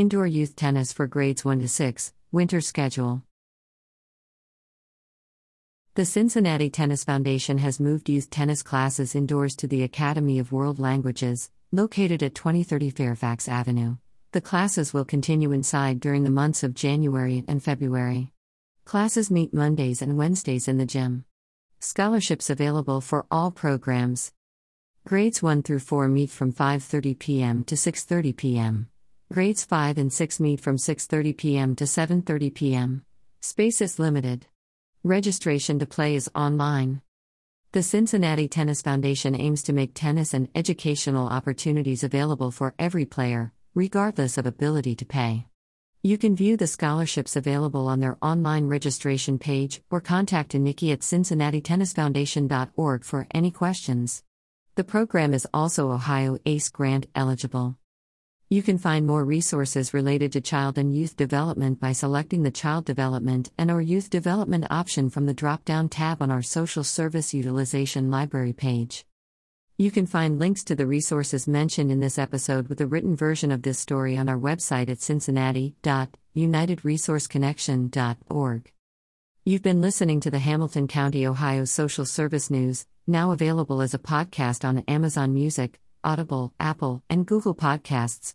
Indoor youth tennis for grades 1 to 6, winter schedule. The Cincinnati Tennis Foundation has moved youth tennis classes indoors to the Academy of World Languages, located at 2030 Fairfax Avenue. The classes will continue inside during the months of January and February. Classes meet Mondays and Wednesdays in the gym. Scholarships available for all programs. Grades 1 through 4 meet from 5:30 p.m. to 6:30 p.m. Grades 5 and 6 meet from 6:30 p.m. to 7:30 p.m. Space is limited. Registration to play is online. The Cincinnati Tennis Foundation aims to make tennis and educational opportunities available for every player, regardless of ability to pay. You can view the scholarships available on their online registration page or contact Nikki at cincinnatitennisfoundation.org for any questions. The program is also Ohio ACE grant eligible. You can find more resources related to child and youth development by selecting the Child Development and or Youth Development option from the drop-down tab on our Social Service Utilization Library page. You can find links to the resources mentioned in this episode with a written version of this story on our website at cincinnati.unitedresourceconnection.org. You've been listening to the Hamilton County, Ohio Social Service News, now available as a podcast on Amazon Music, Audible, Apple, and Google Podcasts